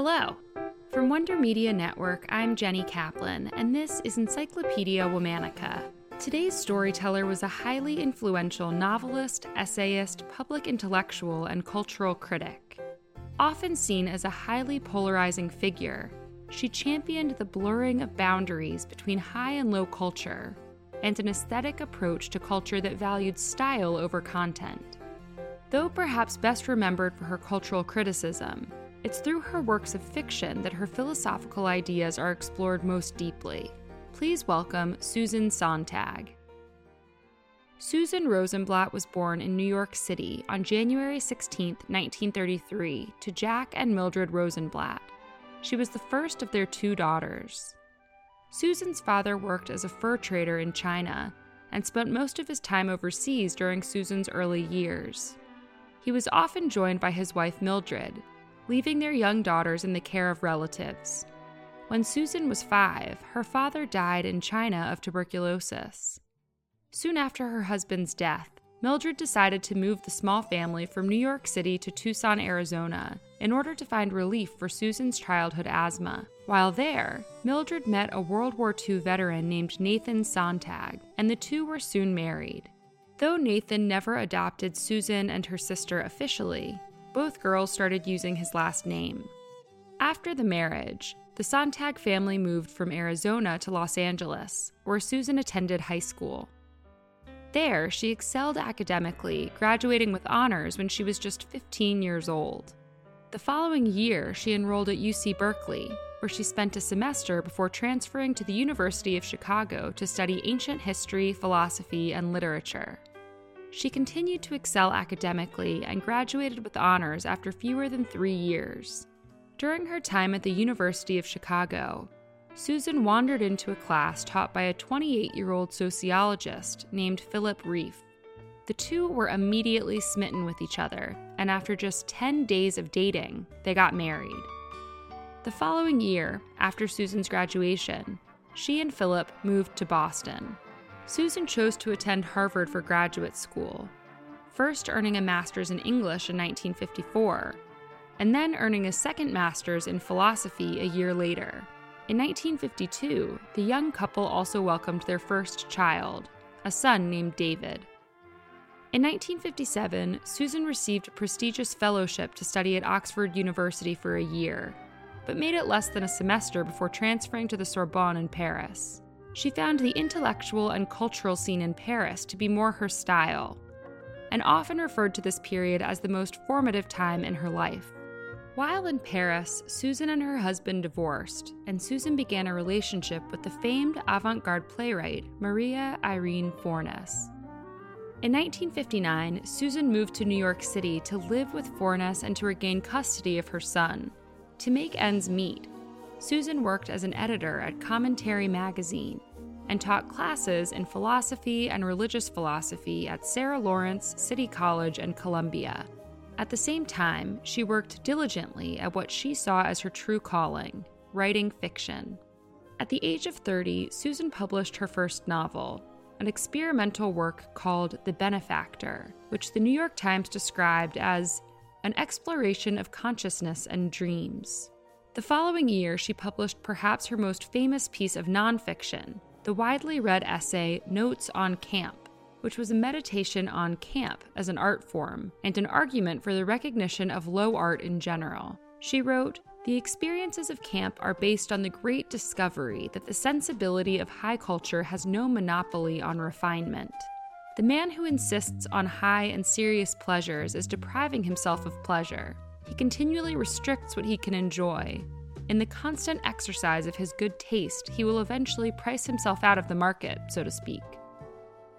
Hello. From Wonder Media Network, I'm Jenny Kaplan, and this is Encyclopedia Womannica. Today's storyteller was a highly influential novelist, essayist, public intellectual, and cultural critic. Often seen as a highly polarizing figure, she championed the blurring of boundaries between high and low culture and an aesthetic approach to culture that valued style over content. Though perhaps best remembered for her cultural criticism, it's through her works of fiction that her philosophical ideas are explored most deeply. Please welcome Susan Sontag. Susan Rosenblatt was born in New York City on January 16, 1933, to Jack and Mildred Rosenblatt. She was the first of their two daughters. Susan's father worked as a fur trader in China and spent most of his time overseas during Susan's early years. He was often joined by his wife Mildred, leaving their young daughters in the care of relatives. When Susan was five, her father died in China of tuberculosis. Soon after her husband's death, Mildred decided to move the small family from New York City to Tucson, Arizona, in order to find relief for Susan's childhood asthma. While there, Mildred met a World War II veteran named Nathan Sontag, and the two were soon married. Though Nathan never adopted Susan and her sister officially, both girls started using his last name. After the marriage, the Sontag family moved from Arizona to Los Angeles, where Susan attended high school. There, she excelled academically, graduating with honors when she was just 15 years old. The following year, she enrolled at UC Berkeley, where she spent a semester before transferring to the University of Chicago to study ancient history, philosophy, and literature. She continued to excel academically and graduated with honors after fewer than three years. During her time at the University of Chicago, Susan wandered into a class taught by a 28 year old sociologist named Philip Rieff. The two were immediately smitten with each other, and after just 10 days of dating, they got married. The following year, after Susan's graduation, she and Philip moved to Boston. Susan chose to attend Harvard for graduate school, first earning a master's in English in 1954, and then earning a second master's in philosophy a year later. In 1952, the young couple also welcomed their first child, a son named David. In 1957, Susan received a prestigious fellowship to study at Oxford University for a year, but made it less than a semester before transferring to the Sorbonne in Paris she found the intellectual and cultural scene in Paris to be more her style, and often referred to this period as the most formative time in her life. While in Paris, Susan and her husband divorced, and Susan began a relationship with the famed avant garde playwright Maria Irene Fornes. In 1959, Susan moved to New York City to live with Fornes and to regain custody of her son. To make ends meet, Susan worked as an editor at Commentary magazine and taught classes in philosophy and religious philosophy at Sarah Lawrence, City College, and Columbia. At the same time, she worked diligently at what she saw as her true calling writing fiction. At the age of 30, Susan published her first novel, an experimental work called The Benefactor, which the New York Times described as an exploration of consciousness and dreams. The following year, she published perhaps her most famous piece of nonfiction, the widely read essay Notes on Camp, which was a meditation on camp as an art form and an argument for the recognition of low art in general. She wrote, the experiences of camp are based on the great discovery that the sensibility of high culture has no monopoly on refinement. The man who insists on high and serious pleasures is depriving himself of pleasure. He continually restricts what he can enjoy, in the constant exercise of his good taste, he will eventually price himself out of the market, so to speak.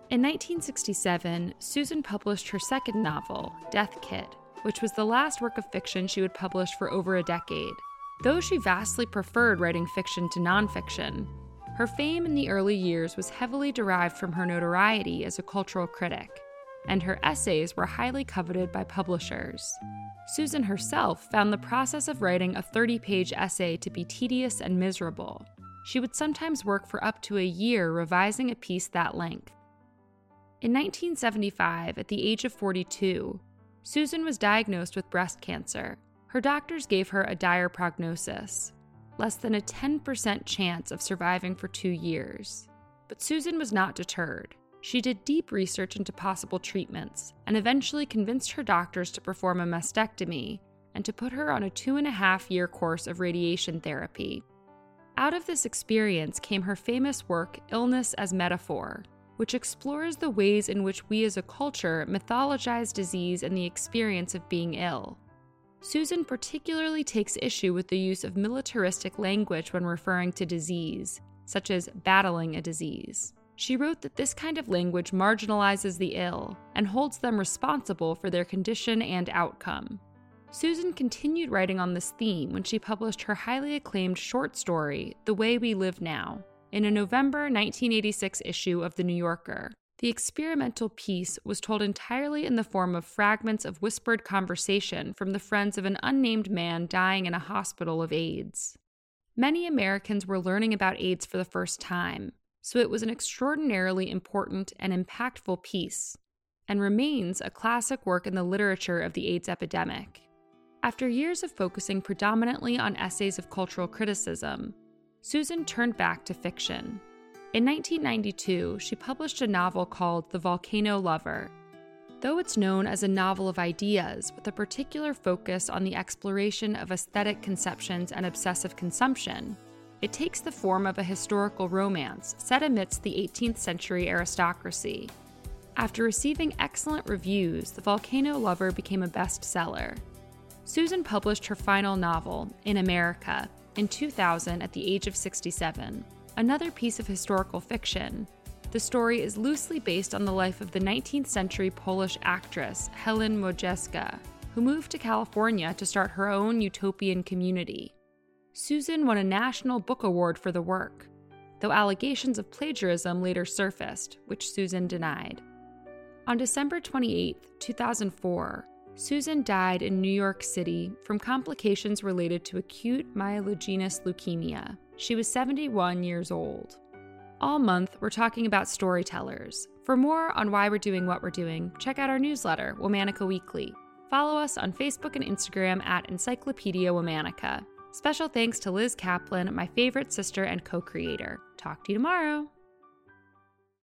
In 1967, Susan published her second novel, Death Kit, which was the last work of fiction she would publish for over a decade. Though she vastly preferred writing fiction to nonfiction, her fame in the early years was heavily derived from her notoriety as a cultural critic, and her essays were highly coveted by publishers. Susan herself found the process of writing a 30 page essay to be tedious and miserable. She would sometimes work for up to a year revising a piece that length. In 1975, at the age of 42, Susan was diagnosed with breast cancer, Her doctors gave her a dire prognosis less than a 10% chance of surviving for two years. But Susan was not deterred. She did deep research into possible treatments and eventually convinced her doctors to perform a mastectomy and to put her on a two and a half year course of radiation therapy. Out of this experience came her famous work, Illness as Metaphor, which explores the ways in which we as a culture mythologize disease and the experience of being ill. Susan particularly takes issue with the use of militaristic language when referring to disease, such as battling a disease. She wrote that this kind of language marginalizes the ill and holds them responsible for their condition and outcome. Susan continued writing on this theme when she published her highly acclaimed short story, The Way We Live Now, in a November 1986 issue of The New Yorker. The experimental piece was told entirely in the form of fragments of whispered conversation from the friends of an unnamed man dying in a hospital of AIDS. Many Americans were learning about AIDS for the first time, so it was an extraordinarily important and impactful piece, and remains a classic work in the literature of the AIDS epidemic. After years of focusing predominantly on essays of cultural criticism, Susan turned back to fiction. In 1992, she published a novel called The Volcano Lover. Though it's known as a novel of ideas with a particular focus on the exploration of aesthetic conceptions and obsessive consumption, it takes the form of a historical romance set amidst the 18th century aristocracy. After receiving excellent reviews, The Volcano Lover became a bestseller. Susan published her final novel, In America, in 2000 at the age of 67 another piece of historical fiction. The story is loosely based on the life of the 19th century Polish actress Helen Modjeska, who moved to California to start her own utopian community. Susan won a National Book Award for the work, though allegations of plagiarism later surfaced, which Susan denied. On December 28, 2004, Susan died in New York City from complications related to acute myelogenous leukemia. She was 71 years old. All month, we're talking about storytellers. For more on why we're doing what we're doing, check out our newsletter, Womannica Weekly. Follow us on Facebook and Instagram at Encyclopedia Womannica. Special thanks to Liz Kaplan, my favorite sister and co creator. Talk to you tomorrow.